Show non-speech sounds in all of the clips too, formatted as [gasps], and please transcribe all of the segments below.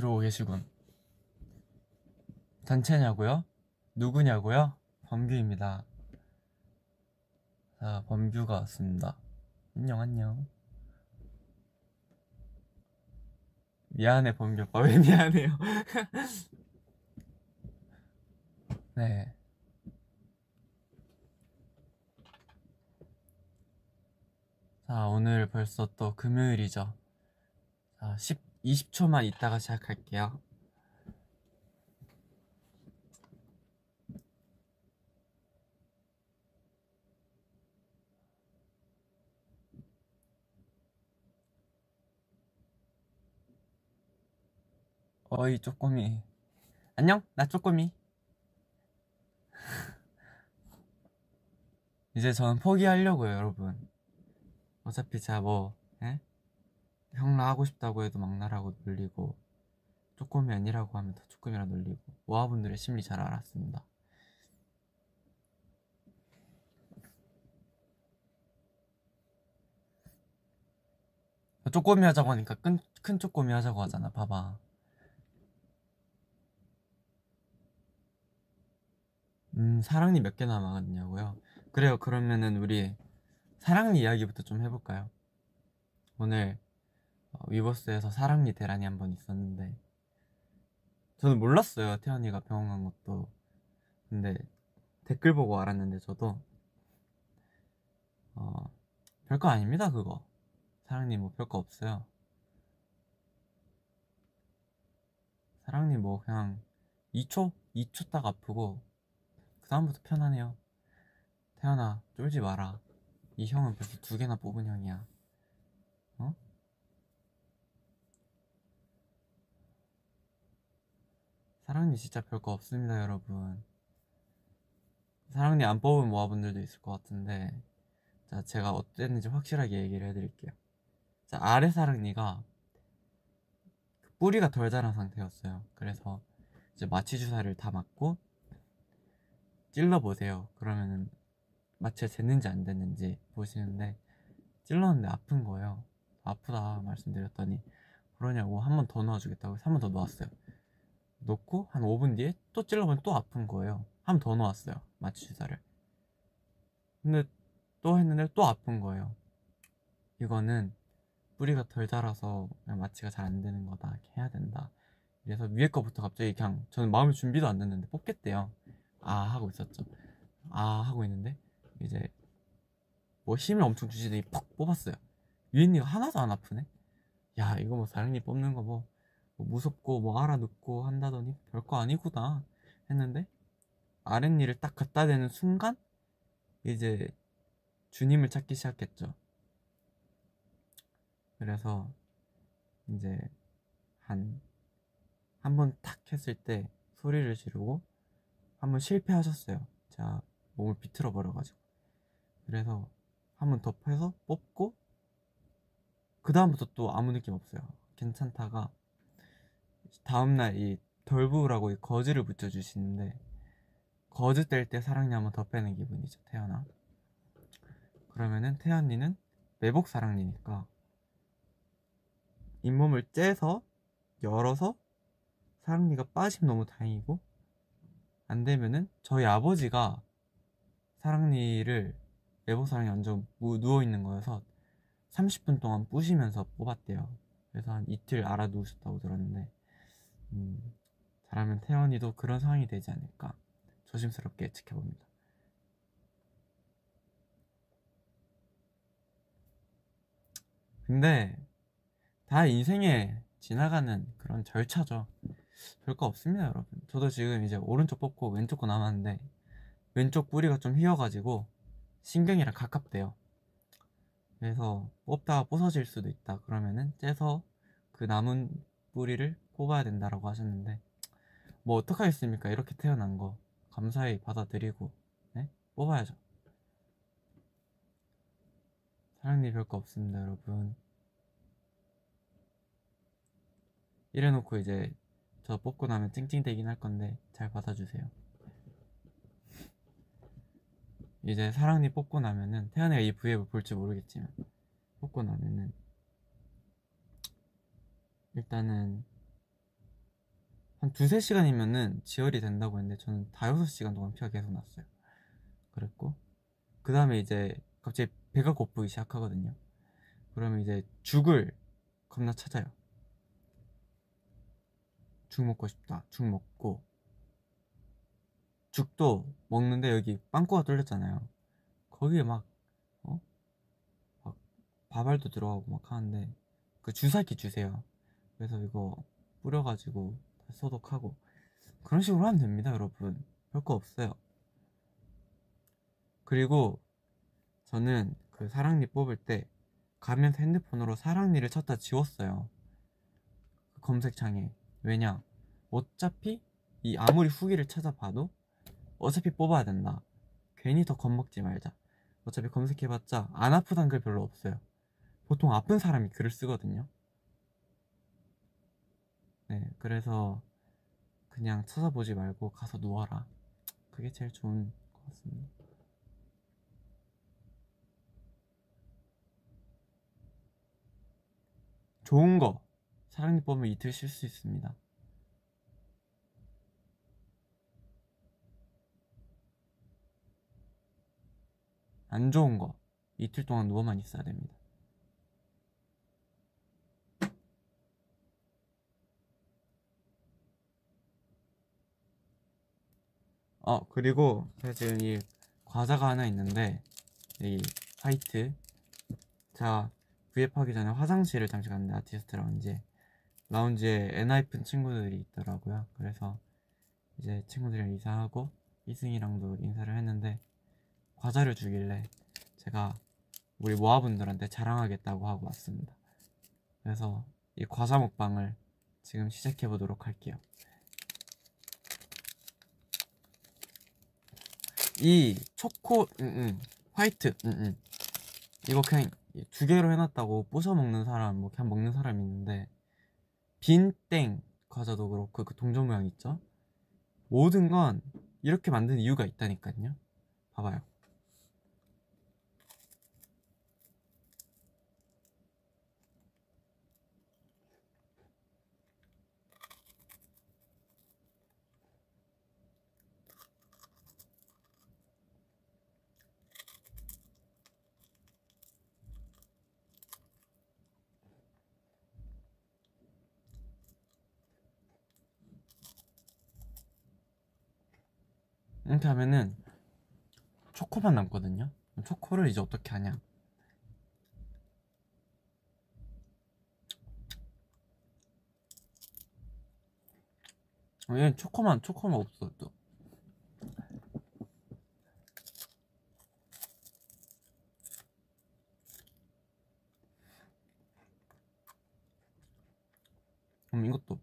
들어오고 계시군. 단체냐고요? 누구냐고요? 범규입니다. 자, 범규가 왔습니다. 안녕, 안녕. 미안해, 범규 오빠. 왜 미안해요? [laughs] 네. 자, 오늘 벌써 또 금요일이죠. 자, 10, 20초만 있다가 시작할게요. 어이, 쪼꼬미. 안녕, 나 쪼꼬미. [laughs] 이제 저는 포기하려고요, 여러분. 어차피 뭐, 예? 형라 하고 싶다고 해도 막나라고 놀리고, 쪼꼬미 아니라고 하면 더 쪼꼬미라 놀리고, 모아분들의 심리 잘 알았습니다. 쪼꼬미 하자고 하니까 큰, 큰 쪼꼬미 하자고 하잖아, 봐봐. 음, 사랑니 몇 개 남았냐고요? 그래요, 그러면은 우리 사랑니 이야기부터 좀 해볼까요? 오늘 어, 위버스에서 사랑 니 대란이 한 번 있었는데 저는 몰랐어요 태연이가 병원 간 것도 근데 댓글 보고 알았는데 저도 어 별거 아닙니다 그거 사랑니 뭐 별거 없어요 사랑니 뭐 그냥 2초? 2초 딱 아프고 그 다음부터 편하네요 태연아 쫄지 마라 이 형은 벌써 두 개나 뽑은 형이야. 어? 사랑니 진짜 별거 없습니다, 여러분. 사랑니 안 뽑은 모아분들도 있을 것 같은데, 자, 제가 어땠는지 확실하게 얘기를 해드릴게요. 자, 아래 사랑니가 뿌리가 덜 자란 상태였어요. 그래서 이제 마취 주사를 다 맞고 찔러보세요. 그러면은 마취가 됐는지 안 됐는지 보시는데 찔렀는데 아픈 거예요. 아프다 말씀드렸더니 그러냐고 한 번 더 넣어주겠다고 해서 한 번 더 넣었어요. 넣고 한 5분 뒤에 또 찔러보면 또 아픈 거예요. 한 번더 넣었어요. 마취 주사를. 근데 또 했는데 또 아픈 거예요. 이거는 뿌리가 덜 자라서 마취가 잘 안 되는 거다. 이렇게 해야 된다. 그래서 위에 거부터 갑자기 그냥 저는 마음의 준비도 안 됐는데 뽑겠대요. 아 하고 있었죠. 아 하고 있는데 이제 뭐 힘을 엄청 주시더니 퍽 뽑았어요. 위엔니가 하나도 안 아프네. 야 이거 뭐 사랑니 뽑는 거뭐 뭐 무섭고 뭐 알아듣고 한다더니 별거 아니구나 했는데 아랫니를 딱 갖다 대는 순간 이제 주님을 찾기 시작했죠. 그래서 이제 한 한 번 탁 했을 때 소리를 지르고 한 번 실패하셨어요. 제가 몸을 비틀어 버려가지고 그래서 한번 덮어서 뽑고 그 다음부터 또 아무 느낌 없어요. 괜찮다가 다음날 이 덜부라고 이 거즈를 붙여주시는데 거즈 뗄 때 사랑니 한번 더 빼는 기분이죠 태연아. 그러면은 태연이는 매복 사랑니니까 잇몸을 째서 열어서 사랑니가 빠지면 너무 다행이고 안 되면은 저희 아버지가 사랑니를 내복사랑이 완전 누워 있는 거여서 30분 동안 뿌시면서 뽑았대요 그래서 한 이틀 알아 누우셨다고 들었는데 음, 잘하면 태연이도 그런 상황이 되지 않을까 조심스럽게 지켜봅니다 근데 다 인생에 지나가는 그런 절차죠 별거 없습니다 여러분 저도 지금 이제 오른쪽 뽑고 왼쪽 거 남았는데 왼쪽 뿌리가 좀 휘어가지고 신경이랑 가깝대요. 그래서 뽑다가 부서질 수도 있다. 그러면은 째서 그 남은 뿌리를 뽑아야 된다라고 하셨는데 뭐 어떡하겠습니까? 이렇게 태어난 거 감사히 받아들이고 네? 뽑아야죠. 사랑니 별거 없습니다, 여러분. 이래놓고 이제 저 뽑고 나면 찡찡대긴 할 건데 잘 받아주세요. 이제 사랑니 뽑고 나면은 태연이가 이 브이앱을 볼지 모르겠지만 뽑고 나면은 일단은 한 두세 시간이면은 지혈이 된다고 했는데 저는 다여섯 시간 동안 피가 계속 났어요. 그랬고 그 다음에 이제 갑자기 배가 고프기 시작하거든요. 그러면 이제 죽을 겁나 찾아요. 죽 먹고 싶다. 죽 먹고 죽도 먹는데 여기 빵꾸가 뚫렸잖아요. 거기에 막 어? 막 밥알도 들어가고 막 하는데 그 주사기 주세요. 그래서 이거 뿌려가지고 소독하고 그런 식으로 하면 됩니다, 여러분. 별거 없어요. 그리고 저는 그 사랑니 뽑을 때 가면서 핸드폰으로 사랑니를 찾다 지웠어요. 그 검색창에. 왜냐? 어차피 이 아무리 후기를 찾아봐도 어차피 뽑아야 된다. 괜히 더 겁먹지 말자. 어차피 검색해봤자 안 아프단 글 별로 없어요. 보통 아픈 사람이 글을 쓰거든요. 네, 그래서 그냥 찾아보지 말고 가서 누워라. 그게 제일 좋은 것 같습니다. 좋은 거 사랑니 뽑으면 이틀 쉴 수 있습니다. 안 좋은 거 이틀 동안 누워만 있어야 됩니다. 어 그리고 제가 지금 이 과자가 하나 있는데 이 화이트. 자 구입하기 전에 화장실을 잠시 갔는데 아티스트 라운지에 라운지에 엔하이픈 친구들이 있더라고요. 그래서 이제 친구들이랑 인사하고 이승이랑도 인사를 했는데 과자를 주길래 제가 우리 모아분들한테 자랑하겠다고 하고 왔습니다. 그래서 이 과자 먹방을 지금 시작해 보도록 할게요 이 초코 음, 음, 화이트 음, 음. 이거 그냥 두 개로 해놨다고 부셔 먹는 사람 뭐 그냥 먹는 사람이 있는데 빈땡 과자도 그렇고 그 동전 모양 있죠? 모든 건 이렇게 만든 이유가 있다니까요. 봐봐요 이렇게 하면은 초코만 남거든요. 초코를 이제 어떻게 하냐? 얘는 초코만 초코만 없어 또 그럼 이것도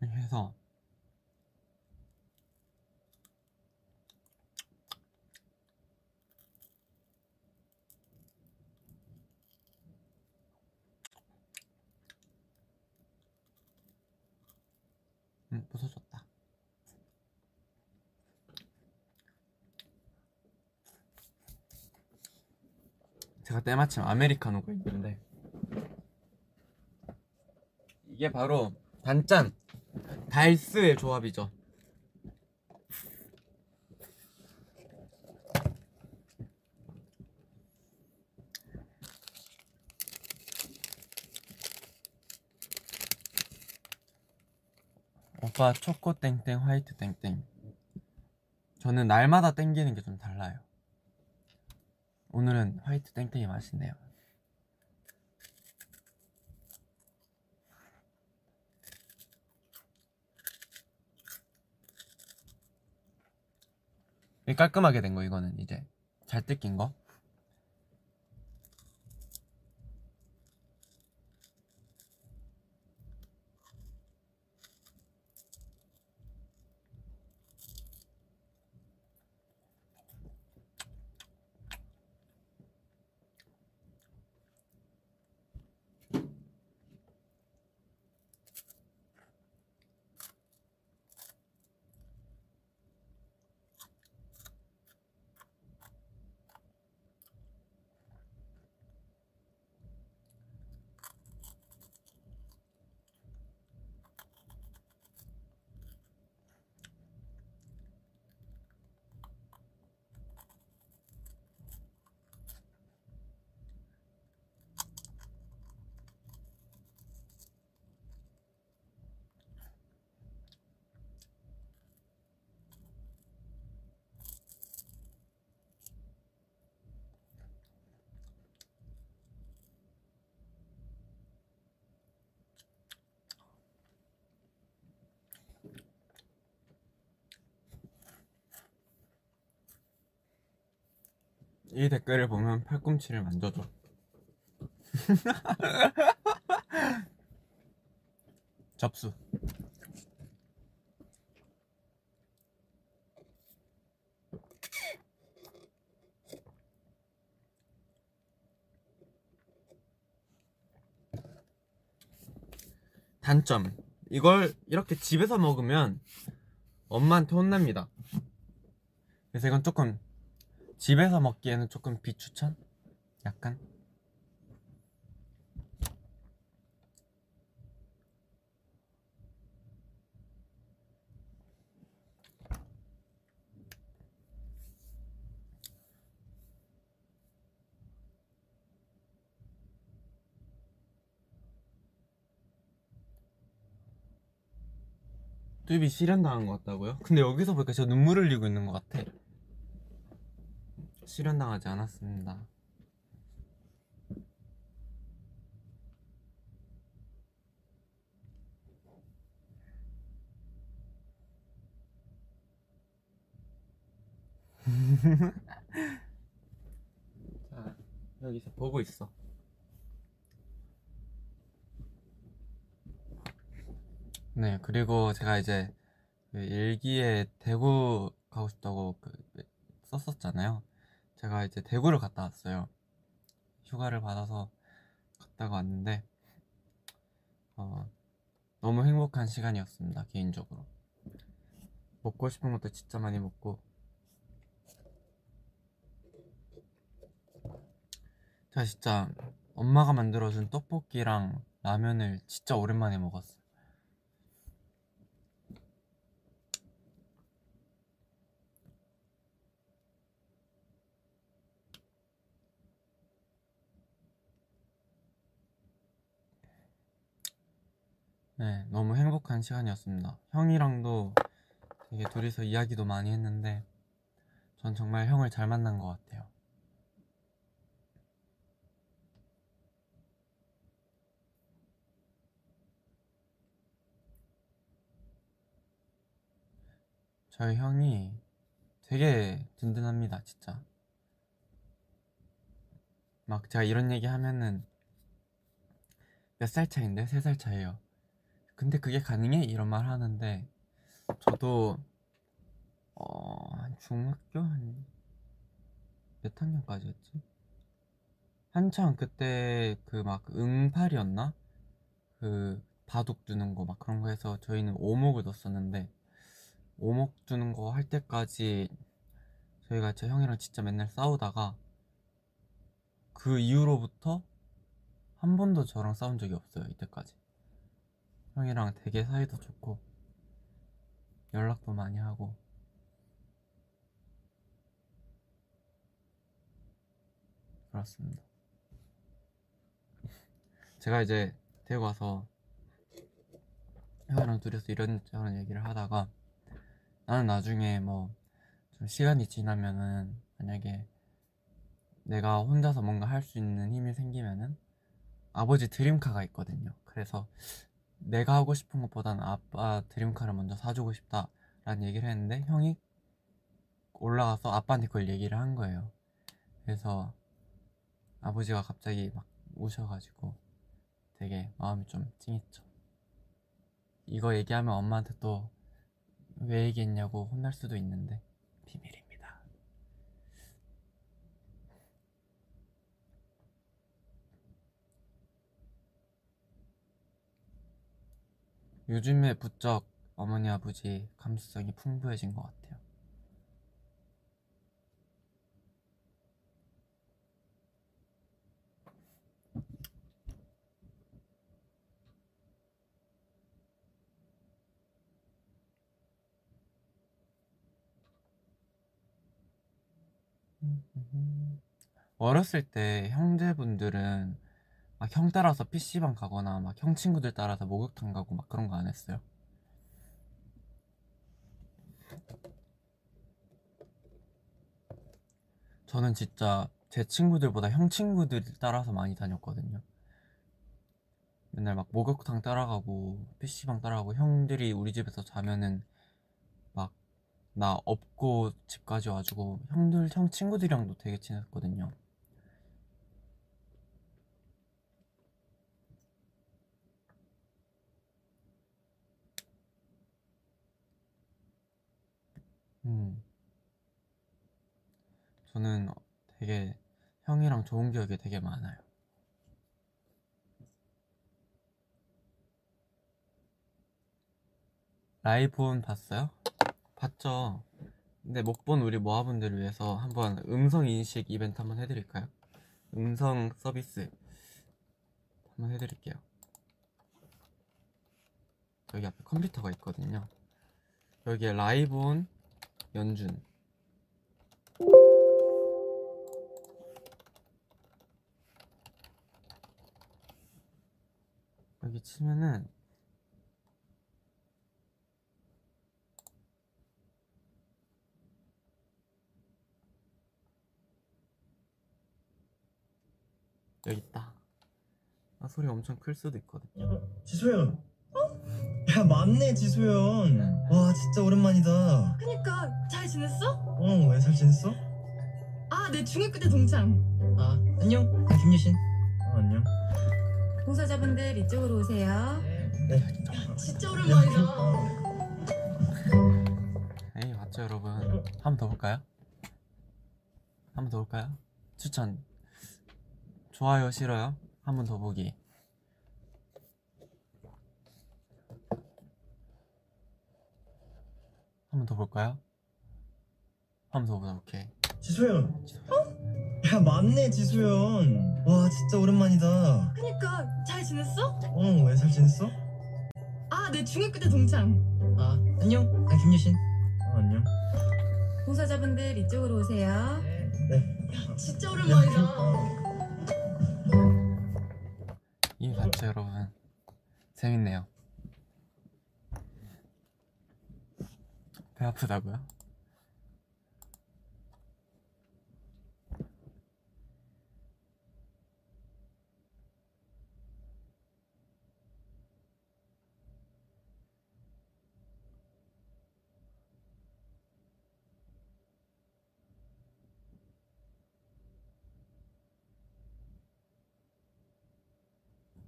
이렇게 해서 음, 부서졌다. 제가 때마침 아메리카노가 있는데. 이게 바로 단짠. 달스의 조합이죠. 오빠 초코 땡땡 화이트 땡땡. 저는 날마다 땡기는 게 좀 달라요 오늘은 화이트 땡땡이 맛있네요. 깔끔하게 된 거 이거는 이제. 잘 뜯긴 거 이 댓글을 보면 팔꿈치를 만져줘. [laughs] 접수. 단점. 이걸 이렇게 집에서 먹으면 엄마한테 혼납니다. 그래서 이건 조금 집에서 먹기에는 조금 비추천? 약간? 뚜비 실현당한 것 같다고요? 근데 여기서 보니까 저 눈물 흘리고 있는 것 같아. 실현당하지 않았습니다. [laughs] 자, 여기서 보고 있어. 네, 그리고 제가 이제 그 일기에 대구 가고 싶다고 그 썼었잖아요. 제가 이제 대구를 갔다 왔어요. 휴가를 받아서 갔다가 왔는데 어, 너무 행복한 시간이었습니다. 개인적으로 먹고 싶은 것도 진짜 많이 먹고 제가 진짜 엄마가 만들어준 떡볶이랑 라면을 진짜 오랜만에 먹었어요. 네, 너무 행복한 시간이었습니다. 형이랑도 되게 둘이서 이야기도 많이 했는데, 전 정말 형을 잘 만난 것 같아요. 저희 형이 되게 든든합니다, 진짜. 막 제가 이런 얘기 하면은 몇 살 차인데? 세 살 차예요. 근데 그게 가능해? 이런 말 하는데 저도 어 중학교 한 몇 학년까지였지? 한창 그때 그 막 응팔이었나? 그 바둑 두는 거 막 그런 거 해서 저희는 오목을 뒀었는데 오목 두는 거 할 때까지 저희가 제 형이랑 진짜 맨날 싸우다가 그 이후로부터 한 번도 저랑 싸운 적이 없어요 이때까지 형이랑 되게 사이도 좋고 연락도 많이 하고 그렇습니다. [laughs] 제가 이제 대구 와서 형이랑 둘이서 이런저런 얘기를 하다가 나는 나중에 뭐 좀 시간이 지나면은 만약에 내가 혼자서 뭔가 할 수 있는 힘이 생기면은 아버지 드림카가 있거든요. 그래서 내가 하고 싶은 것보다는 아빠 드림카를 먼저 사주고 싶다라는 얘기를 했는데 형이 올라가서 아빠한테 그걸 얘기를 한 거예요. 그래서 아버지가 갑자기 막 우셔가지고 되게 마음이 좀 찡했죠. 이거 얘기하면 엄마한테 또 왜 얘기했냐고 혼날 수도 있는데 비밀입니다. 요즘에 부쩍 어머니 아버지 감수성이 풍부해진 것 같아요. 어렸을 때 형제분들은 막 형 따라서 PC방 가거나 막 형 친구들 따라서 목욕탕 가고 막 그런 거 안 했어요? 저는 진짜 제 친구들보다 형 친구들 따라서 많이 다녔거든요. 맨날 막 목욕탕 따라가고 PC방 따라가고 형들이 우리 집에서 자면은 막 나 업고 집까지 와주고 형들 형 친구들이랑도 되게 친했거든요. 음, 저는 되게 형이랑 좋은 기억이 되게 많아요. 라이브온 봤어요? 봤죠. 근데 못 본 우리 모아분들을 위해서 한번 음성 인식 이벤트 한번 해드릴까요? 음성 서비스 한번 해드릴게요. 여기 앞에 컴퓨터가 있거든요. 여기에 라이브온 연준 여기 치면은 여기 있다. 아 소리 엄청 클 수도 있거든요. 지소연. 야 맞네 지소연. 와 진짜 오랜만이다. 그니까 잘 지냈어? 어왜잘 지냈어? 아, 내 중학교 때 동창. 아 안녕. 나 김유신. 어, 안녕. 봉사자분들 이쪽으로 오세요. 네. 진짜 오랜만이다. 에이 맞죠 여러분. 한 번 더 볼까요? 한 번 더 볼까요? 추천. 좋아요 싫어요? 한 번 더 보기. 한 번 더 볼까요? 한 번 더 보자 오케이. 지소연. 야 맞네 지소연. 와 진짜 오랜만이다. 그니까 잘 지냈어? 어왜잘 지냈어? 아, 내 중학교 때 동창. 아 안녕. 나 김유신. 어, 안녕. 봉사자분들 이쪽으로 오세요. 네. 진짜 오랜만이다. 이 봤죠 여러분. 재밌네요. 배 아프다고요?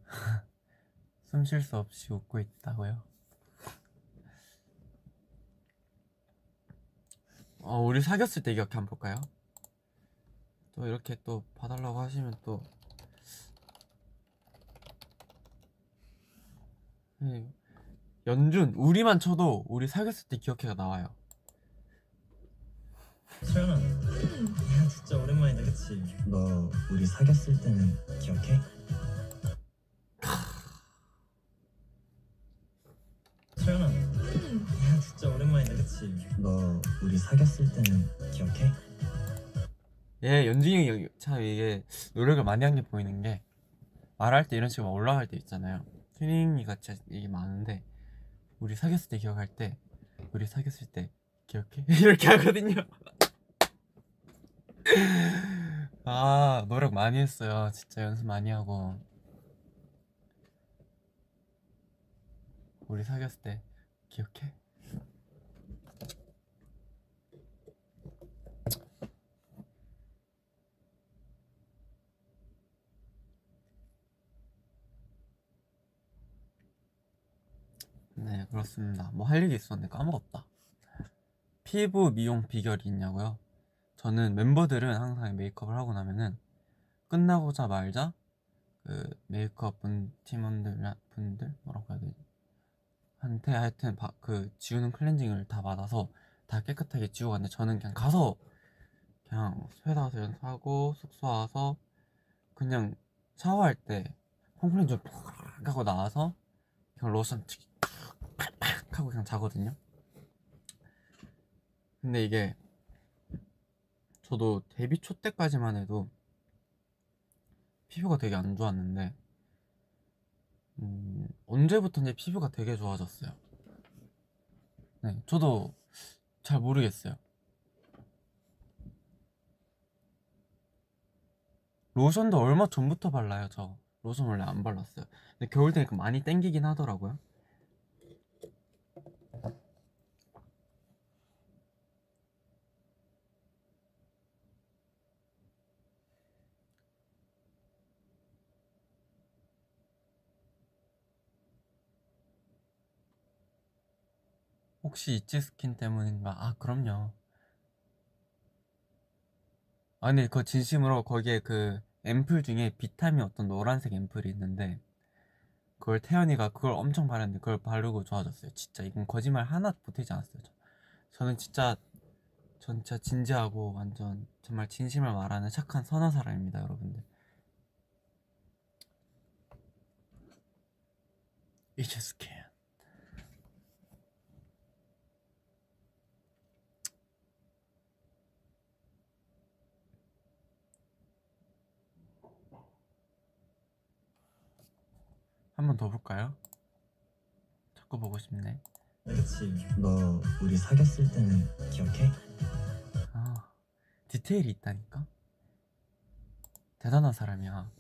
[laughs] 숨 쉴 수 없이 웃고 있다고요? 어, 우리 사귀었을 때 기억 한번 볼까요? 또 이렇게 또 봐달라고 하시면 또 네, 연준 우리만 쳐도 우리 사귀었을 때 기억해가 나와요. 소연아. 야 진짜 오랜만이다 그치? 너 우리 사귀었을 때는 기억해? 야 진짜 오랜만이다 그치? 너 우리 사귀었을 때는 기억해? 예, 연준이 참 이게 노력을 많이 한 게 보이는 게 말할 때 이런 식으로 올라갈 때 있잖아요. 튜닝이가 진짜 이게 많은데 우리 사귀었을 때 기억할 때 우리 사귀었을 때 기억해? [laughs] 이렇게 하거든요. [laughs] 아 노력 많이 했어요. 진짜 연습 많이 하고 우리 사귀었을 때 기억해? 네, 그렇습니다. 뭐 할 얘기 있었는데 까먹었다. 피부 미용 비결이 있냐고요? 저는 멤버들은 항상 메이크업을 하고 나면은 끝나고자 말자 그 메이크업 분 팀원들 분들 뭐라고 해야 되지? 한테 하여튼 바- 그 지우는 클렌징을 다 받아서 다 깨끗하게 지우고 갔는데 저는 그냥 가서 그냥 회사 가서 연습하고 숙소 와서 그냥 샤워할 때 폼클렌징 푹 하고 나와서 그냥 로션 팍팍 하고 그냥 자거든요. 근데 이게 저도 데뷔 초 때까지만 해도 피부가 되게 안 좋았는데 음, 언제부턴지 피부가 되게 좋아졌어요. 네, 저도 잘 모르겠어요. 로션도 얼마 전부터 발라요, 저. 로션 원래 안 발랐어요. 근데 겨울 되니까 많이 땡기긴 하더라고요. 혹시 It's Skin 때문인가? 아 그럼요. 아 근데 그거 진심으로 거기에 그 앰플 중에 비타민 어떤 노란색 앰플이 있는데 그걸 태연이가 그걸 엄청 바르는데 그걸 바르고 좋아졌어요. 진짜 이건 거짓말 하나 보태지 않았어요. 저. 저는 진짜 전 진짜 진지하고 완전 정말 진심을 말하는 착한 선한 사람입니다, 여러분들. Can't. 한 번 더 볼까요? 자꾸 보고 싶네. 그치 너 우리 사귀었을 때는 기억해? 아, 디테일이 있다니까? 대단한 사람이야.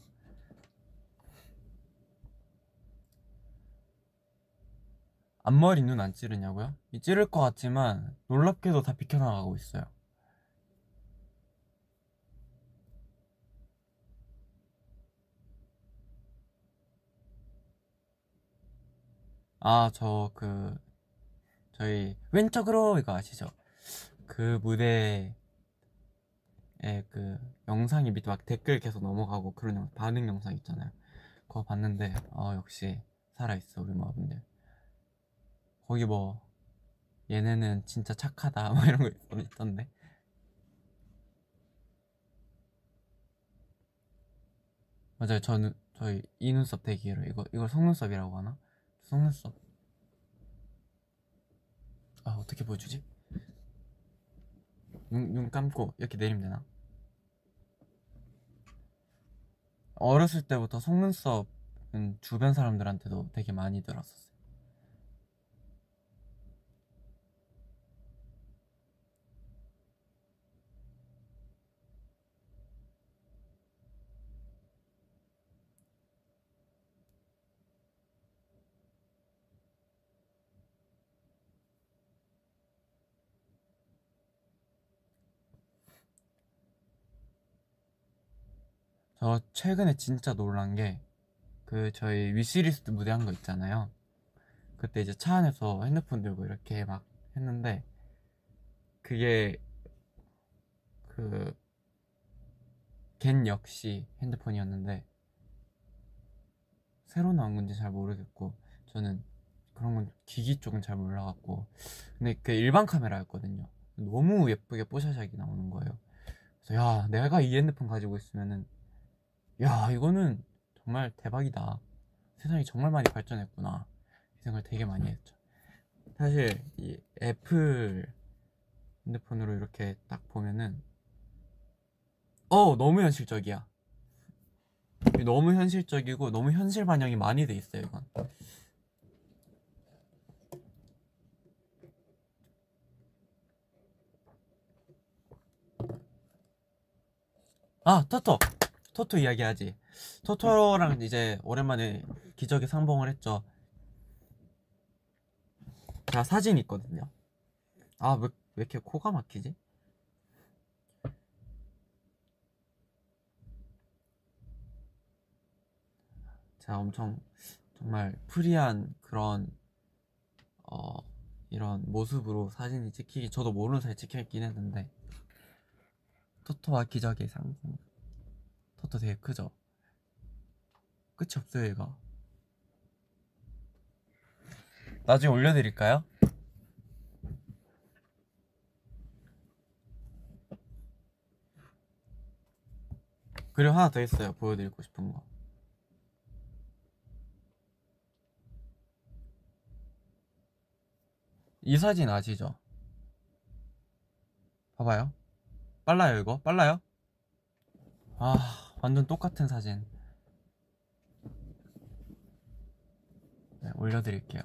앞머리 눈 안 찌르냐고요? 이 찌를 것 같지만 놀랍게도 다 비켜나가고 있어요. 아, 저 그 저희 왼쪽으로 이거 아시죠? 그 무대에 그 영상이 밑에 막 댓글 계속 넘어가고 그런 영- 반응 영상 있잖아요. 그거 봤는데 어 역시 살아있어 우리 모아분들. 거기 뭐 얘네는 진짜 착하다 뭐 이런 거 있- 있던데. 맞아요. 저는 저희 이 눈썹 대기로 이거 이걸 속눈썹이라고 하나? 속눈썹. 아 어떻게 보여주지? 눈, 눈 감고 이렇게 내리면 되나? 어렸을 때부터 속눈썹은 주변 사람들한테도 되게 많이 들었었어요. 저 최근에 진짜 놀란 게 그 저희 위시리스트 무대 한 거 있잖아요. 그때 이제 차 안에서 핸드폰 들고 이렇게 막 했는데 그게 그걘 역시 핸드폰이었는데 새로 나온 건지 잘 모르겠고 저는 그런 건 기기 쪽은 잘 몰라갖고 근데 그 일반 카메라였거든요. 너무 예쁘게 뽀샤샥이 나오는 거예요. 그래서 야 내가 이 핸드폰 가지고 있으면은 야 이거는 정말 대박이다. 세상이 정말 많이 발전했구나. 이 생각을 되게 많이 했죠. 사실 이 애플 핸드폰으로 이렇게 딱 보면은 어 너무 현실적이야. 너무 현실적이고 너무 현실 반영이 많이 돼 있어요 이건. 아 토토 토토 이야기하지. 토토랑 이제 오랜만에 기적의 상봉을 했죠. 자 사진 있거든요. 아 왜 왜 이렇게 코가 막히지? 자 엄청 정말 프리한 그런 어 이런 모습으로 사진이 찍히기 저도 모르는 사이에 찍혀있긴 했는데. 토토와 기적의 상봉 토토 되게 크죠? 끝이 없어요 얘가 나중에 올려드릴까요? 그리고 하나 더 있어요 보여드리고 싶은 거 이 사진 아시죠? 봐봐요 빨라요 이거? 빨라요? 아 완전 똑같은 사진. 네, 올려드릴게요.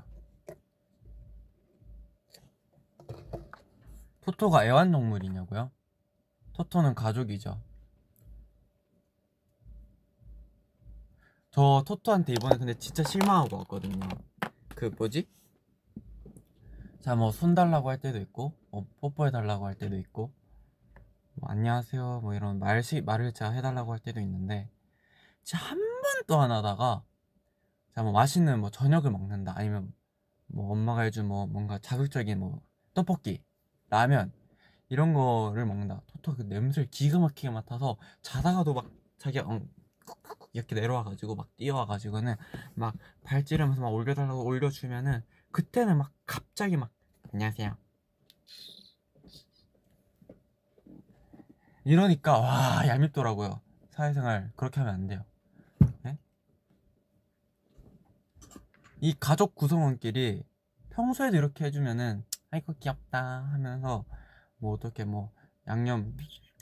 토토가 애완동물이냐고요? 토토는 가족이죠. 저 토토한테 이번에 근데 진짜 실망하고 왔거든요. 그 뭐지? 자 뭐 손 달라고 할 때도 있고 뭐 뽀뽀해 달라고 할 때도 있고 뭐 안녕하세요 뭐 이런 말시 말을 제가 해달라고 할 때도 있는데 진짜 한 번도 안 하다가 자 뭐 맛있는 뭐 저녁을 먹는다 아니면 뭐 엄마가 해준 뭐 뭔가 자극적인 뭐 떡볶이, 라면 이런 거를 먹는다. 토토 그 냄새를 기가 막히게 맡아서 자다가도 막 자기가 엉 쿡쿡쿡 이렇게 내려와가지고 막 뛰어와가지고는 막 발찌르면서 막 올려달라고 올려주면은 그때는 막 갑자기 막 안녕하세요. 이러니까 와 얄밉더라고요. 사회생활 그렇게 하면 안 돼요. 네? 이 가족 구성원끼리 평소에도 이렇게 해주면은 아이고 귀엽다 하면서 뭐 어떻게 뭐 양념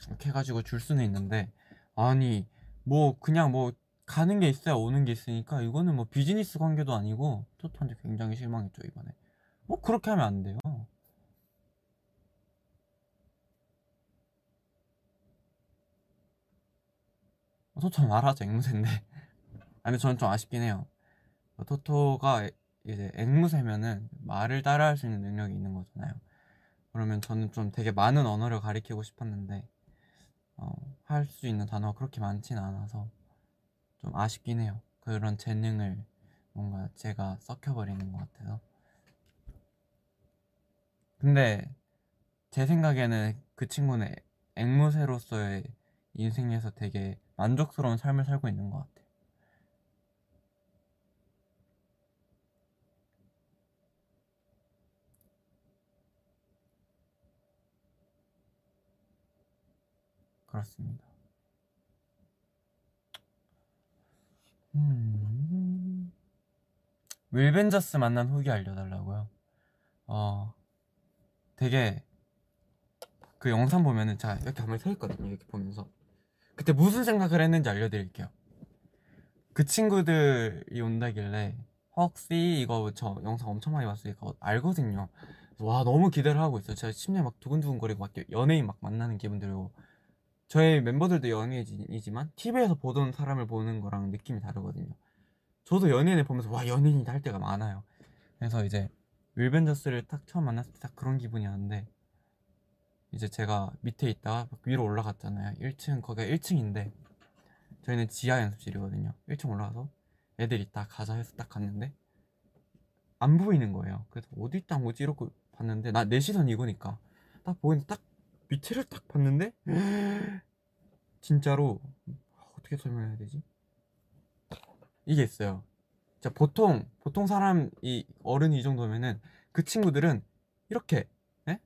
이렇게 해가지고 줄 수는 있는데 아니 뭐 그냥 뭐 가는 게 있어야 오는 게 있으니까 이거는 뭐 비즈니스 관계도 아니고 토토한테 굉장히 실망했죠 이번에 뭐 그렇게 하면 안 돼요 토토 말하죠 앵무새인데 아 근데 저는 좀 아쉽긴 해요 토토가 이제 앵무새면은 말을 따라할 수 있는 능력이 있는 거잖아요 그러면 저는 좀 되게 많은 언어를 가리키고 싶었는데 어, 할 수 있는 단어가 그렇게 많지는 않아서 좀 아쉽긴 해요. 그런 재능을 뭔가 제가 썩혀버리는 것 같아서. 근데 제 생각에는 그 친구는 앵무새로서의 인생에서 되게 만족스러운 삶을 살고 있는 것 같아요. 그렇습니다. 음. 윌벤저스 만난 후기 알려달라고요. 어, 되게 그 영상 보면은 자 이렇게 한번 서 있거든요. 이렇게 보면서 그때 무슨 생각을 했는지 알려드릴게요. 그 친구들이 온다길래 혹시 이거 저 영상 엄청 많이 봤으니까 알거든요. 와 너무 기대를 하고 있어요. 제가 심장이 막 두근두근거리고 막 연예인 막 만나는 기분 들고 저희 멤버들도 연예인이지만 TV에서 보던 사람을 보는 거랑 느낌이 다르거든요. 저도 연예인을 보면서 와 연예인이다 할 때가 많아요. 그래서 이제 윌벤저스를 딱 처음 만났을 때 딱 그런 기분이었는데 이제 제가 밑에 있다가 위로 올라갔잖아요. 1층 거기가 1층인데 저희는 지하 연습실이거든요. 1층 올라가서 애들 이따 가자 해서 딱 갔는데 안 보이는 거예요. 그래서 어디 있다 뭐지 이러고 봤는데 나 내 시선 이거니까 딱 보이는데 딱 밑에를 딱 봤는데 [gasps] 진짜로 어떻게 설명해야 되지? 이게 있어요. 자 보통 보통 사람 이 어른이 이 정도면은 그 친구들은 이렇게 예?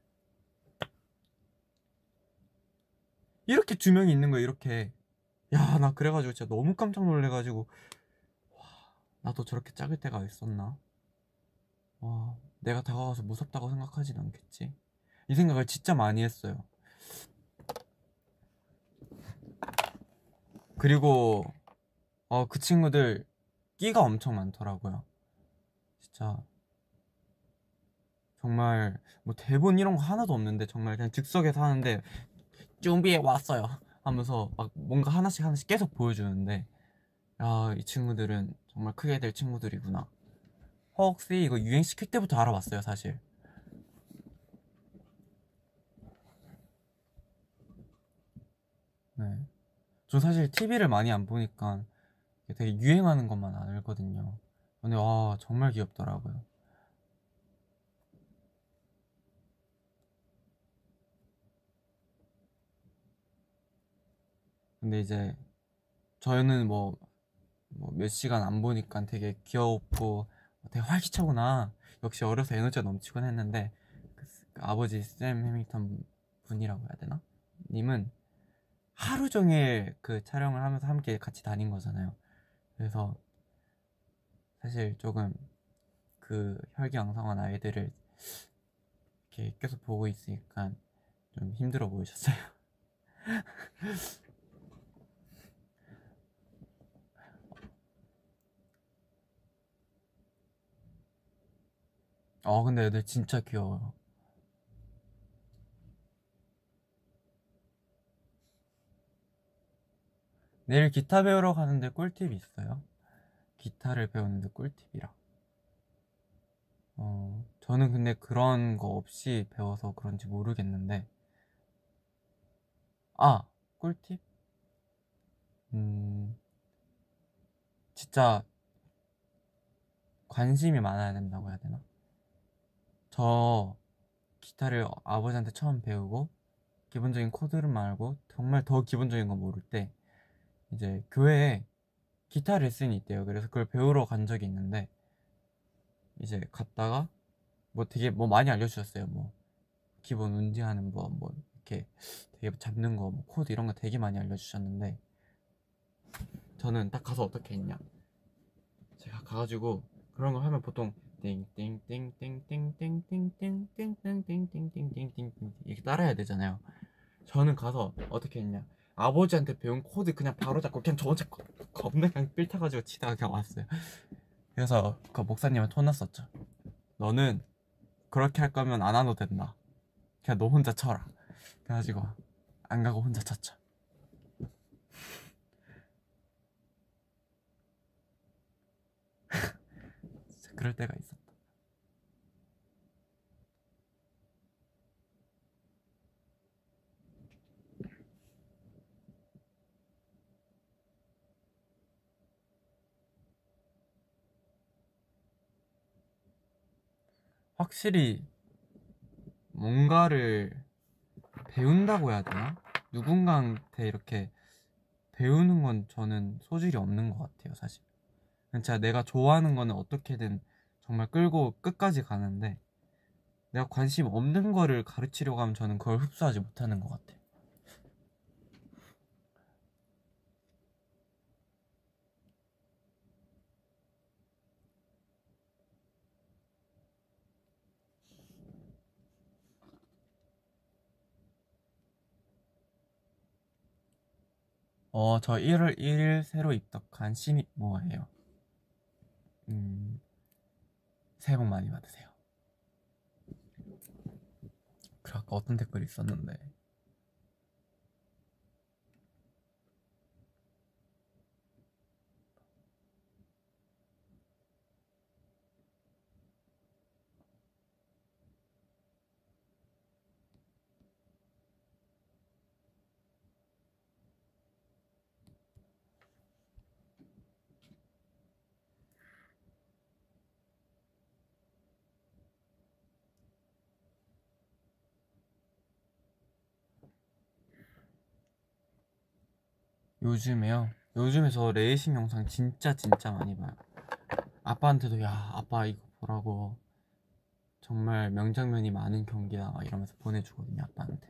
이렇게 두 명이 있는 거예요. 이렇게 야 나 그래가지고 진짜 너무 깜짝 놀래가지고 와 나도 저렇게 작을 때가 있었나? 와 내가 다가가서 무섭다고 생각하진 않겠지? 이 생각을 진짜 많이 했어요. 그리고 어, 그 친구들 끼가 엄청 많더라고요. 진짜 정말 뭐 대본 이런 거 하나도 없는데 정말 그냥 즉석에서 하는데 준비해 왔어요 하면서 막 뭔가 하나씩 하나씩 계속 보여주는데 야 이 친구들은 정말 크게 될 친구들이구나. 혹시 이거 유행시킬 때부터 알아봤어요 사실. 네. 저 사실 TV를 많이 안 보니까 되게 유행하는 것만 알거든요. 근데 와 정말 귀엽더라고요. 근데 이제 저희는 뭐, 뭐 몇 시간 안 보니까 되게 귀엽고 되게 활기차구나. 역시 어려서 에너지가 넘치곤 했는데 그, 그 아버지 샘 해밍턴 분이라고 해야 되나? 님은 하루 종일 그 촬영을 하면서 함께 같이 다닌 거잖아요. 그래서 사실 조금 그 혈기왕성한 아이들을 이렇게 계속 보고 있으니까 좀 힘들어 보이셨어요. [laughs] 어, 근데 애들 진짜 귀여워요. 내일 기타 배우러 가는데 꿀팁 있어요? 기타를 배우는데 꿀팁이라. 어, 저는 근데 그런 거 없이 배워서 그런지 모르겠는데. 아, 꿀팁? 음, 진짜 관심이 많아야 된다고 해야 되나? 저 기타를 아버지한테 처음 배우고 기본적인 코드를 알고 정말 더 기본적인 거 모를 때 이제 교회에 기타 레슨이 있대요. 그래서 그걸 배우러 간 적이 있는데 이제 갔다가 뭐 되게 뭐 많이 알려주셨어요. 뭐 기본 운지하는 법, 뭐 이렇게 되게 잡는 거, 뭐 코드 이런 거 되게 많이 알려주셨는데 저는 딱 가서 어떻게 했냐? 제가 가가지고 그런 거 하면 보통 띵띵띵띵띵띵띵띵띵띵띵띵띵띵띵띵 이렇게 따라해야 되잖아요. 저는 가서 어떻게 했냐? 아버지한테 배운 코드 그냥 바로 잡고 그냥 저 혼자 겁- 겁나 그냥 삘 타가지고 치다가 그냥 왔어요. 그래서 그 목사님한테 혼났었죠. 너는 그렇게 할 거면 안 와도 된다. 그냥 너 혼자 쳐라. 그래가지고 안 가고 혼자 쳤죠. 진짜 그럴 때가 있었다. 확실히 뭔가를 배운다고 해야 되나? 누군가한테 이렇게 배우는 건 저는 소질이 없는 것 같아요, 사실. 진짜 내가 좋아하는 거는 어떻게든 정말 끌고 끝까지 가는데 내가 관심 없는 거를 가르치려고 하면 저는 그걸 흡수하지 못하는 것 같아요. 어, 저 1월 1일 새로 입덕한 신입 모아예요. 음, 새해 복 많이 받으세요. 그 아까 어떤 댓글이 있었는데 요즘에요. 요즘에 저 레이싱 영상 진짜 진짜 많이 봐요. 아빠한테도 야 아빠 이거 보라고 정말 명장면이 많은 경기다 막 이러면서 보내주거든요 아빠한테.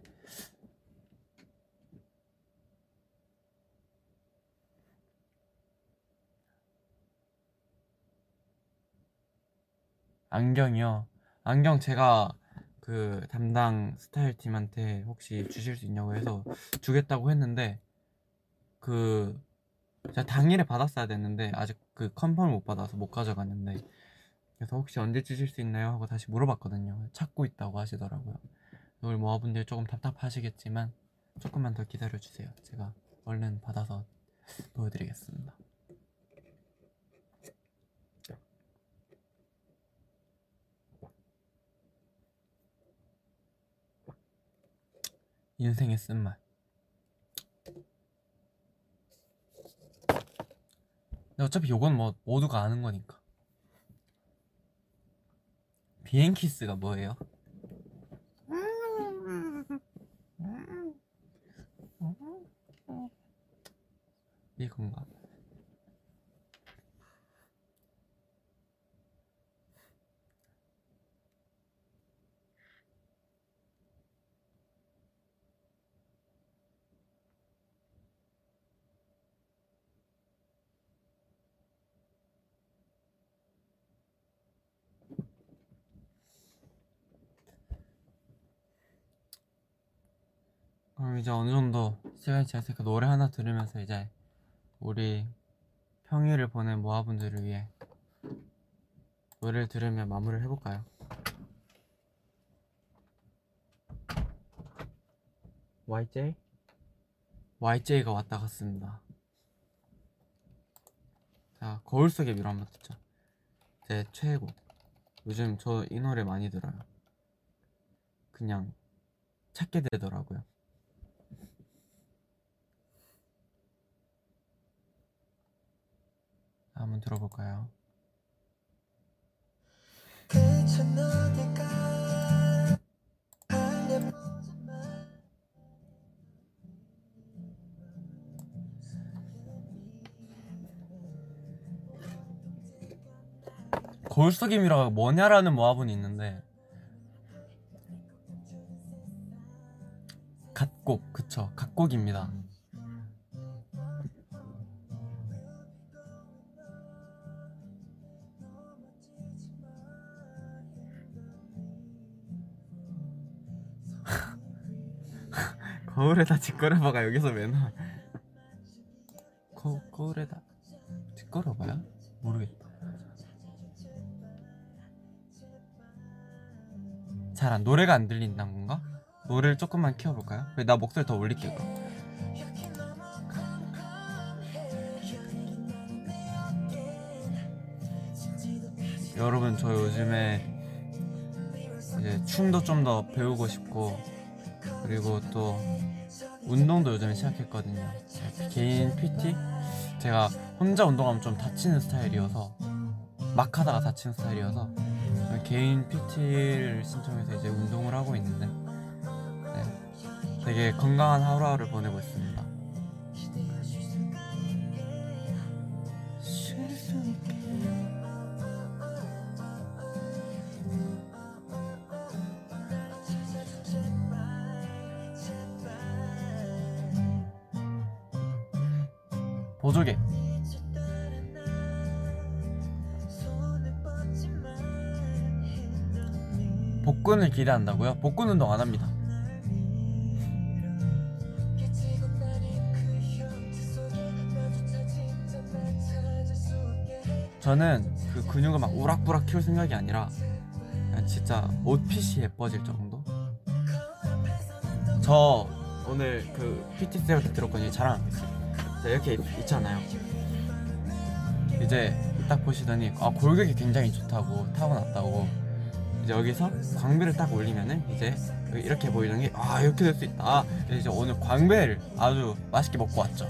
안경이요. 안경 제가 그 담당 스타일 팀한테 혹시 주실 수 있냐고 해서 주겠다고 했는데 그 제가 당일에 받았어야 됐는데 아직 그 컨펌을 못 받아서 못 가져갔는데 그래서 혹시 언제 주실 수 있나요? 하고 다시 물어봤거든요. 찾고 있다고 하시더라고요. 우리 모아분들 조금 답답하시겠지만 조금만 더 기다려 주세요. 제가 얼른 받아서 보여드리겠습니다. 인생의 쓴맛. 근데 어차피 요건 뭐 모두가 아는 거니까. 비행키스가 뭐예요? 이건가? 그럼 이제 어느 정도 시간이 지났으니까 노래 하나 들으면서 이제 우리 평일을 보낸 모아분들을 위해 노래를 들으며 마무리를 해볼까요? YJ? YJ가 왔다 갔습니다. 자, 거울 속의 미로 한번 듣죠. 제 최애곡. 요즘 저 이 노래 많이 들어요. 그냥 찾게 되더라고요. 한번 들어볼까요? 거울 속임이라가 뭐냐라는 모합은 있는데 갓곡 그쵸 갓곡입니다 음. 거울에다 뒷걸어봐가 여기서 왜 나와 거, 거울에다 뒷걸어봐요? 모르겠다 잘 안 노래가 안 들린다는 건가? 노래를 조금만 키워볼까요? 왜나 목소리 더 올릴게요 그럼. 여러분 저 요즘에 이제 춤도 좀 더 배우고 싶고 그리고 또 운동도 요즘에 시작했거든요 개인 PT 제가 혼자 운동하면 좀 다치는 스타일이어서 막 하다가 다치는 스타일이어서 개인 PT를 신청해서 이제 운동을 하고 있는데 네, 되게 건강한 하루하루를 보내고 있습니다. 기대한다고요? 복근 운동 안 합니다. 저는 그 근육을 막 우락부락 키울 생각이 아니라 그냥 진짜 옷핏이 예뻐질 정도? 저 오늘 그 PT 쌤한테 들었거든요 있어요 자, 이렇게 있- 있잖아요 이제 딱 보시더니 아 골격이 굉장히 좋다고 타고났다고 이제 여기서 광배를 딱 올리면은 이제 이렇게 보이는 게 아 이렇게 될 수 있다. 이제 오늘 광배를 아주 맛있게 먹고 왔죠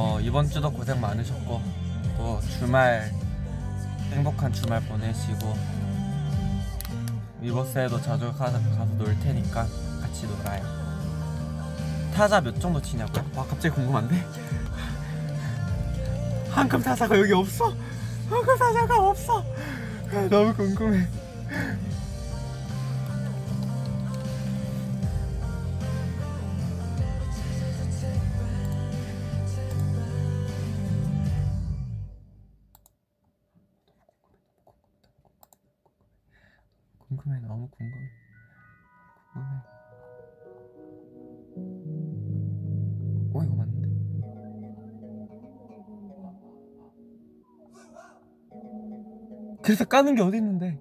어, 이번 주도 고생 많으셨고 또 주말 행복한 주말 보내시고 위버스에도 자주 가서, 가서 놀 테니까 같이 놀아요 타자 몇 정도 치냐고요? 와 갑자기 궁금한데? 황금 타자가 여기 없어 황금 타자가 없어 아, 너무 궁금해 그래서 까는 게 어디 있는데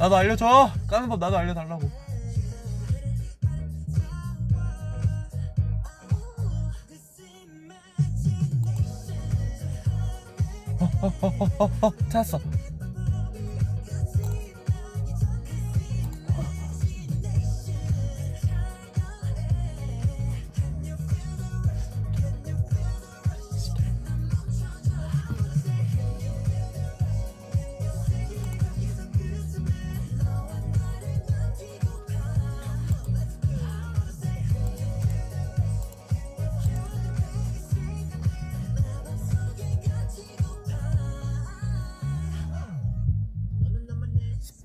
나도 알려줘. 까는 법 나도 알려달라고. 어 어 어 어 어 찾았어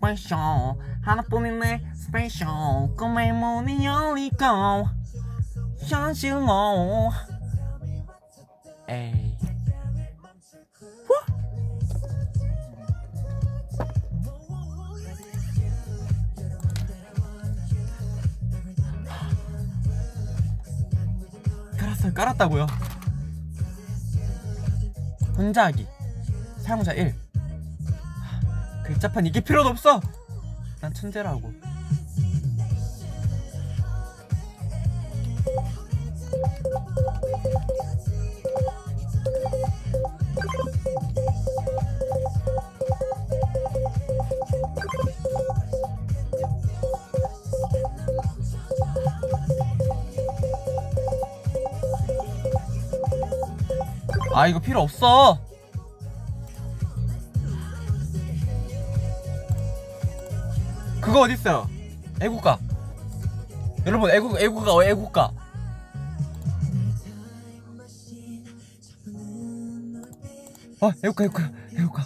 스페셜 하나뿐인 내 스페셜 꿈의 문이 열리고 현실로. 에이. 깔았다고요? 혼자 하기. 사용자 1 글자판 이게 필요도 없어. 난 천재라고. 아 이거 필요 없어 그거 어딨어요 애국가. 여러분 애국 애국가 애국가? 어 애국가 애국가 애국가.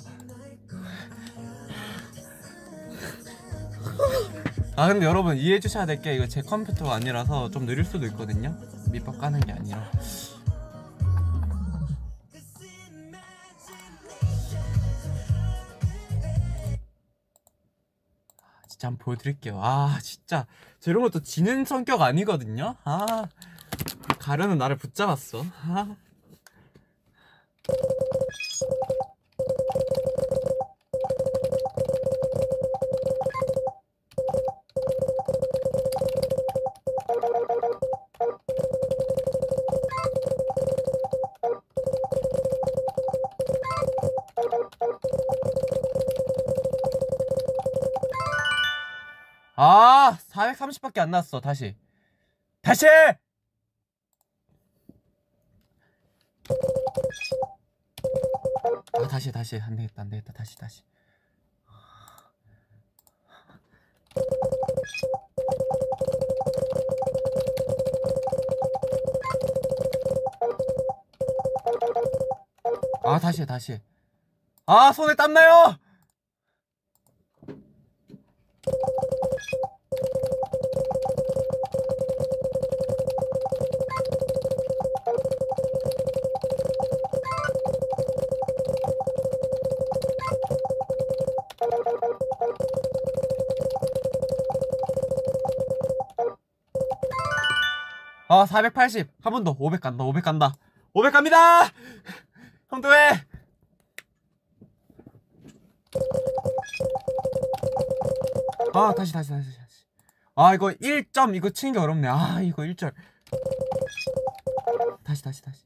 아 근데 여러분 이해해 주셔야 될 게 이거 제 컴퓨터가 아니라서 좀 느릴 수도 있거든요. 밑밥 까는 게 아니라 진짜 한번 보여드릴게요. 아 진짜 저 이런 것도 지는 성격 아니거든요. 아 가려는 나를 붙잡았어. 아. 아 430밖에 안 났어. 다시 다시. 아 다시 다시 안 되겠다 안 되겠다 다시 다시. 아 다시 다시. 아 손에 땀 나요. 아, 480. 한 번 더. 500 간다. 500 간다. 500 갑니다! 형도 해! 아, 다시, 다시, 다시, 다시. 아, 이거 1점, 이거 치는 게 어렵네. 아, 이거 1절. 다시, 다시, 다시.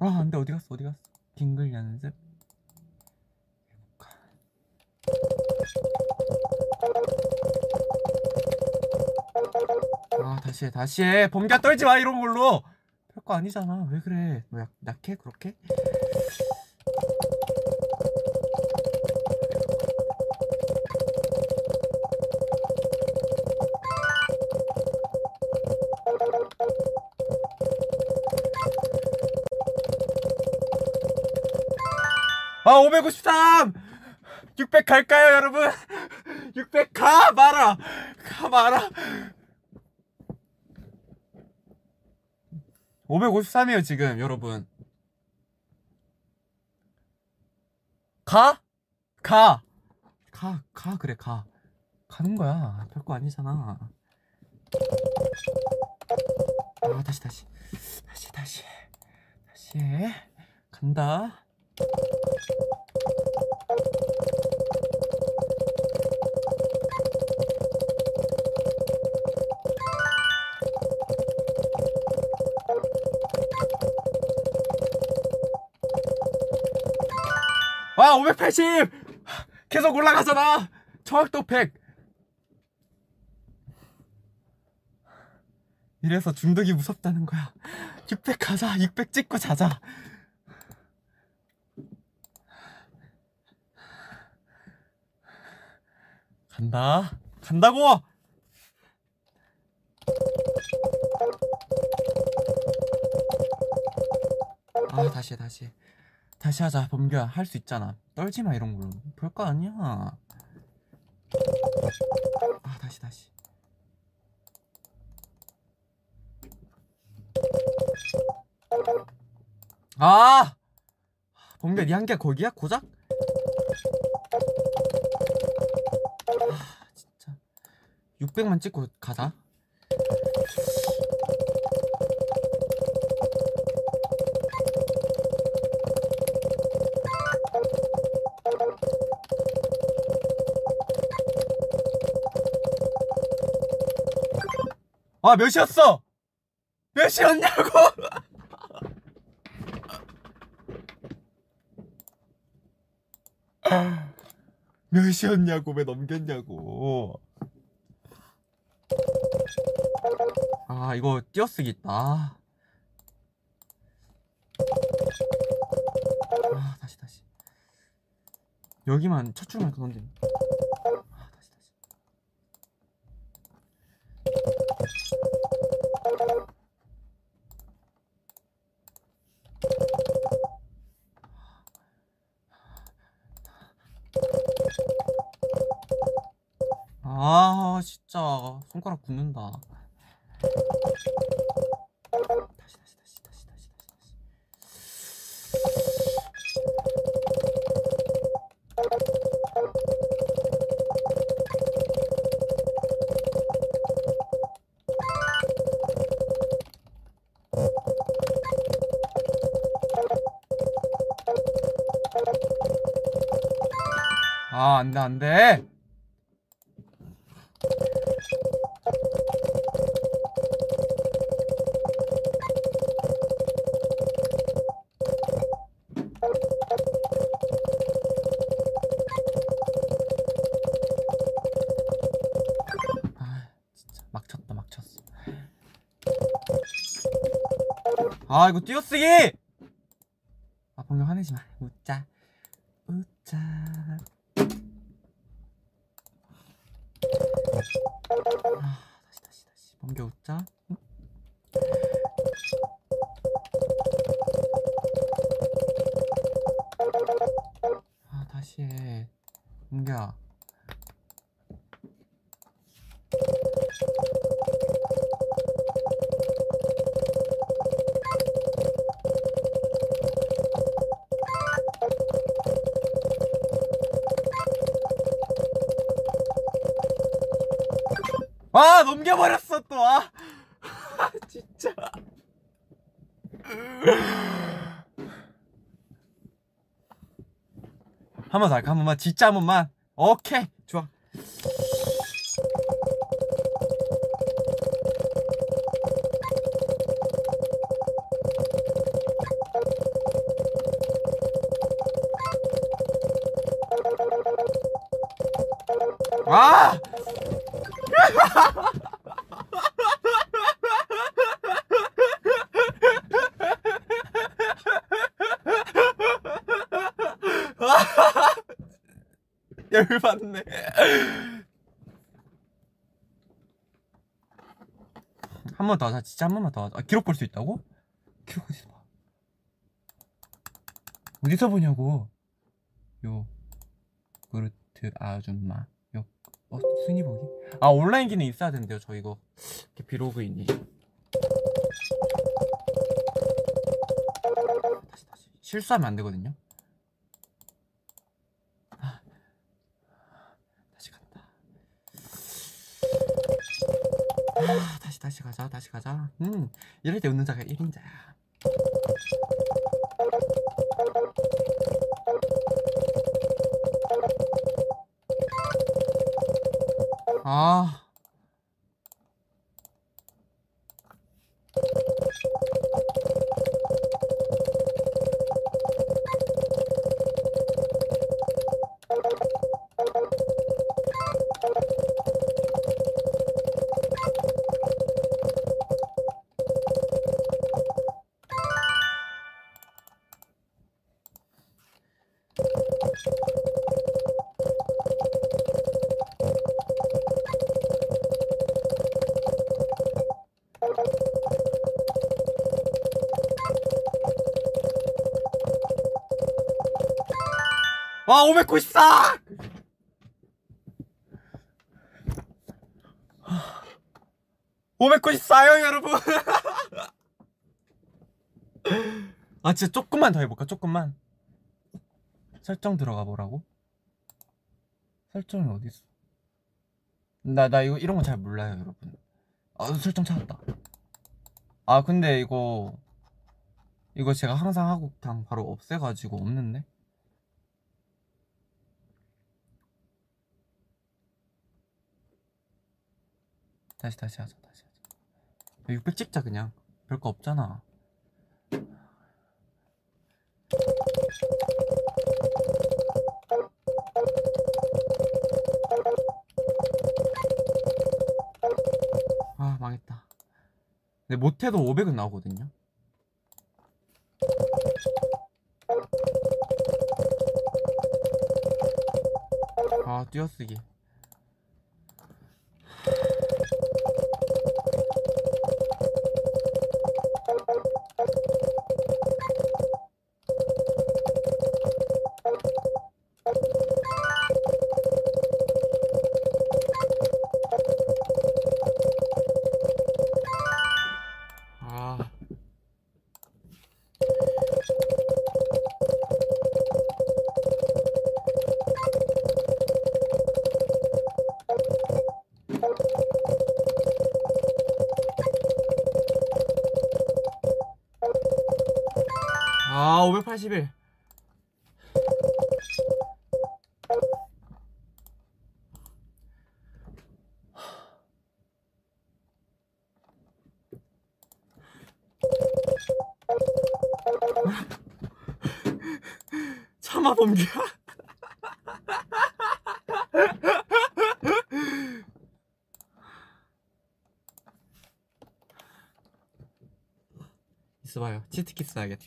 아, 안 돼. 어디 갔어? 어디 갔어? 빙글 연습. 아 다시 해 다시 해 범규야 떨지 마 이런 걸로 별거 아니잖아 왜 그래 너 약, 약해 그렇게? 아 553! 600 갈까요 여러분? 600 가 마라 가 마라 553이에요 지금 여러분. 가? 가! 가, 가 그래 가. 가는 거야. 별거 아니잖아. 아 다시 다시. 다시 다시. 다시. 해 간다 와 580! 계속 올라가잖아! 정확도 100 이래서 중독이 무섭다는 거야. 600 가자 600 찍고 자자. 간다. 간다고! 아 다시 해, 다시 해. 다시 하자. 범규야 할 수 있잖아. 떨지 마 이런 걸로. 별거 아니야. 아 다시 다시. 아! 범규 니 한계 거기야? 고작? 아 진짜. 600만 찍고 가자 아 몇이었어? 몇이었냐고? [laughs] 몇이었냐고 왜 넘겼냐고 아 이거 띄어쓰기 있다 아 아, 다시 다시 여기만 첫 줄만 더 넘기면 아 다시 다시 아 진짜. 손가락 굳는다 아 안 돼 안 돼. 아 진짜 막 쳤다 막 쳤어. 아 이거 띄어쓰기 [laughs] 진짜. 한 번 더 할까? 한 번만? 진짜 한 번만? 오케이. 좋아. 아! [laughs] [laughs] 열받네. 한 번 더 하자. 진짜 한 번만 더 하자. 아, 기록 볼 수 있다고? 기록 어디서 봐? 어디서 보냐고. 요 그루트 아줌마. 요 어, 순위 보기? 아 온라인 기능 있어야 된대요. 저 이거 이렇게 비로그인이. 실수하면 안 되거든요. 다시 가자. 다시 가자. 음, 이럴 때 웃는 자가 1인자야. 아. 와, 594! 594요 여러분! [laughs] 아 진짜 조금만 더 해볼까? 조금만. 설정 들어가 보라고? 설정이 어디 있어? 나 나 이거 이런 거 잘 몰라요 여러분. 아 설정 찾았다. 아 근데 이거 이거 제가 항상 하고 그냥 바로 없애가지고 없는데 다시 다시 하자 다시 하자. 600 찍자 그냥. 별거 없잖아. 아 망했다. 근데 못해도 500은 나오거든요. 아 띄어쓰기 380일. [laughs] 차마 범규야? [laughs] 있어봐요. 치트키스 하겠다.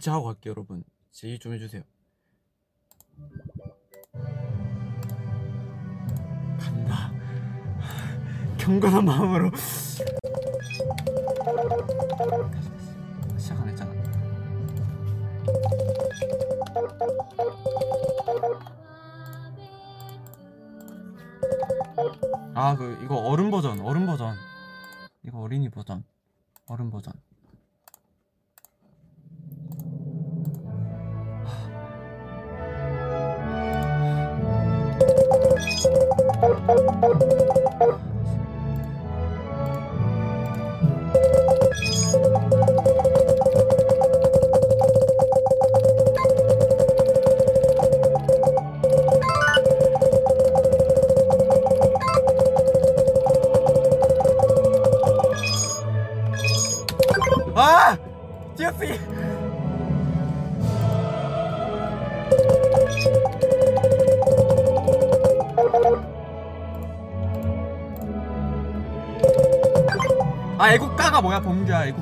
자, 이- 이것만 진짜 하고 갈게요, 여러분. 이해 좀 해주세요. 간다. 경건한 마음으로. 시작 안 했잖아. 아, 그, 이거 어른 버전, 어른 버전. 이거 어린이 버전. 어른 버전. 뭐야 범규야 애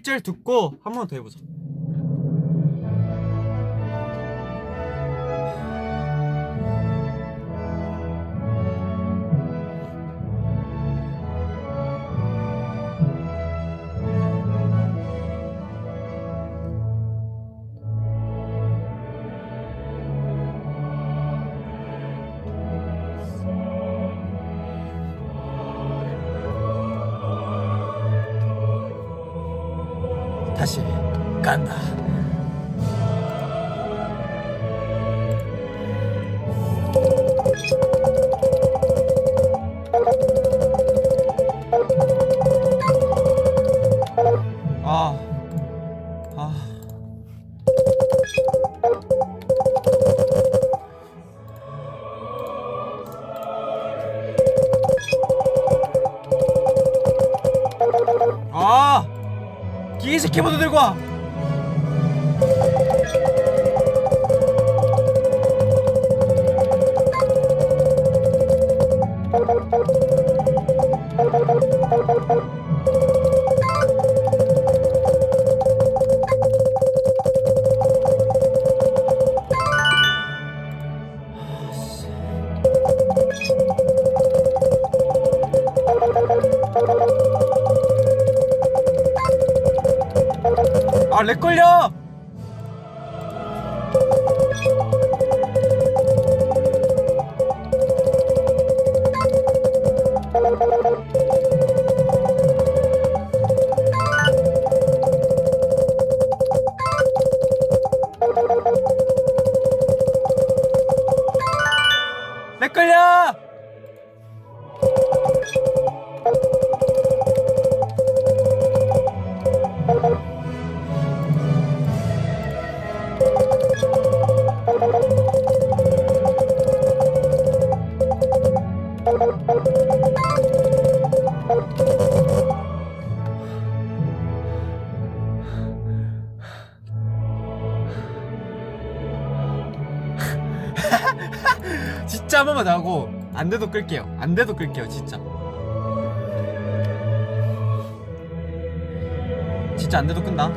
1절 듣고 한 번 더 해보자. 안 돼도 끌게요. 안 돼도 끌게요, 진짜. 진짜 안 돼도 끈다.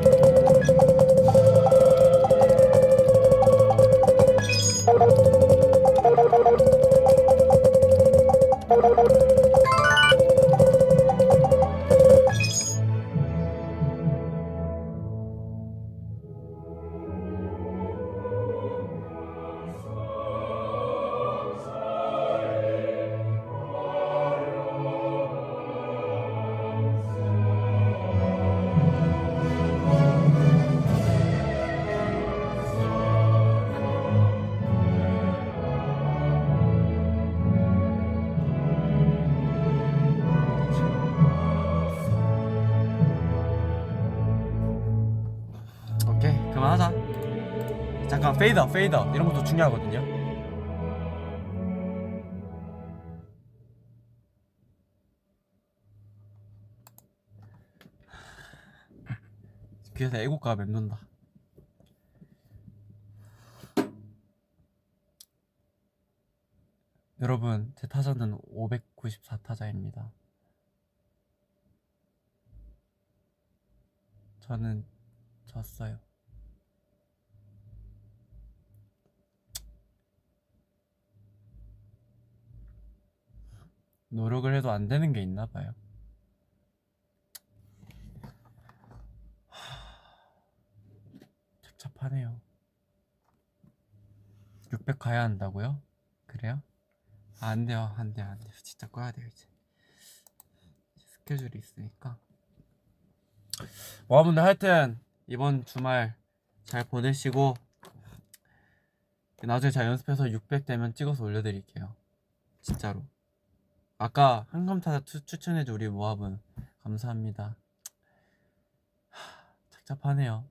페이더 페이더 이런 것도 중요하거든요. 귀에서 애국가가 맴돈다. 여러분 제 타자는 594타자입니다. 저는 졌어요 노력을 해도 안 되는 게 있나 봐요. 착잡하네요. 600 가야 한다고요? 그래요? 아, 안 돼요, 안 돼요, 안 돼요. 진짜 꺼야 돼요, 이제. 스케줄이 있으니까. 600 가야 한다고요? 그래요? 아, 안 돼요, 안 돼요. 진짜 꺼야 돼요, 이제. 스케줄이 있으니까. 600 가야 한다고요? 그래요? 안 돼요, 안 돼요, 안 돼요. 진짜 꺼야 돼요, 이제. 모아분들 하여튼 이번 주말 잘 보내시고 나중에 잘 연습해서 600 되면 찍어서 올려드릴게요. 진짜로. 아까 한검타자 추- 추천해준 우리 모아분 감사합니다. 하, 착잡하네요.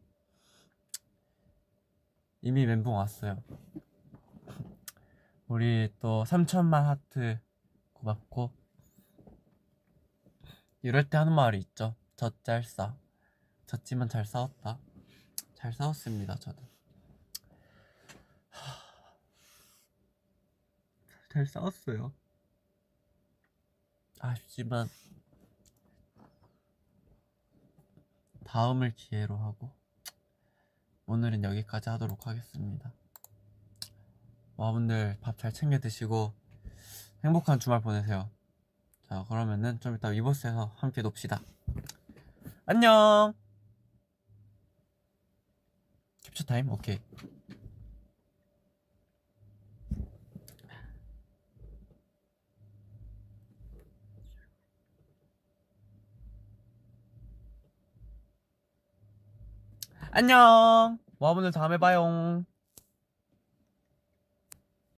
이미 멘붕 왔어요. 우리 또 3천만 하트 고맙고 이럴 때 하는 말이 있죠. 젖잘싸. 졌지만 잘 싸웠다. 잘 싸웠습니다, 저도. 하... 잘 싸웠어요. 아쉽지만 다음을 기회로 하고 오늘은 여기까지 하도록 하겠습니다. 와분들 밥 잘 챙겨 드시고 행복한 주말 보내세요. 자 그러면은 좀 이따 위버스에서 함께 놉시다. 안녕. 캡처 타임 오케이. 안녕. 와분들 다음에 봐요.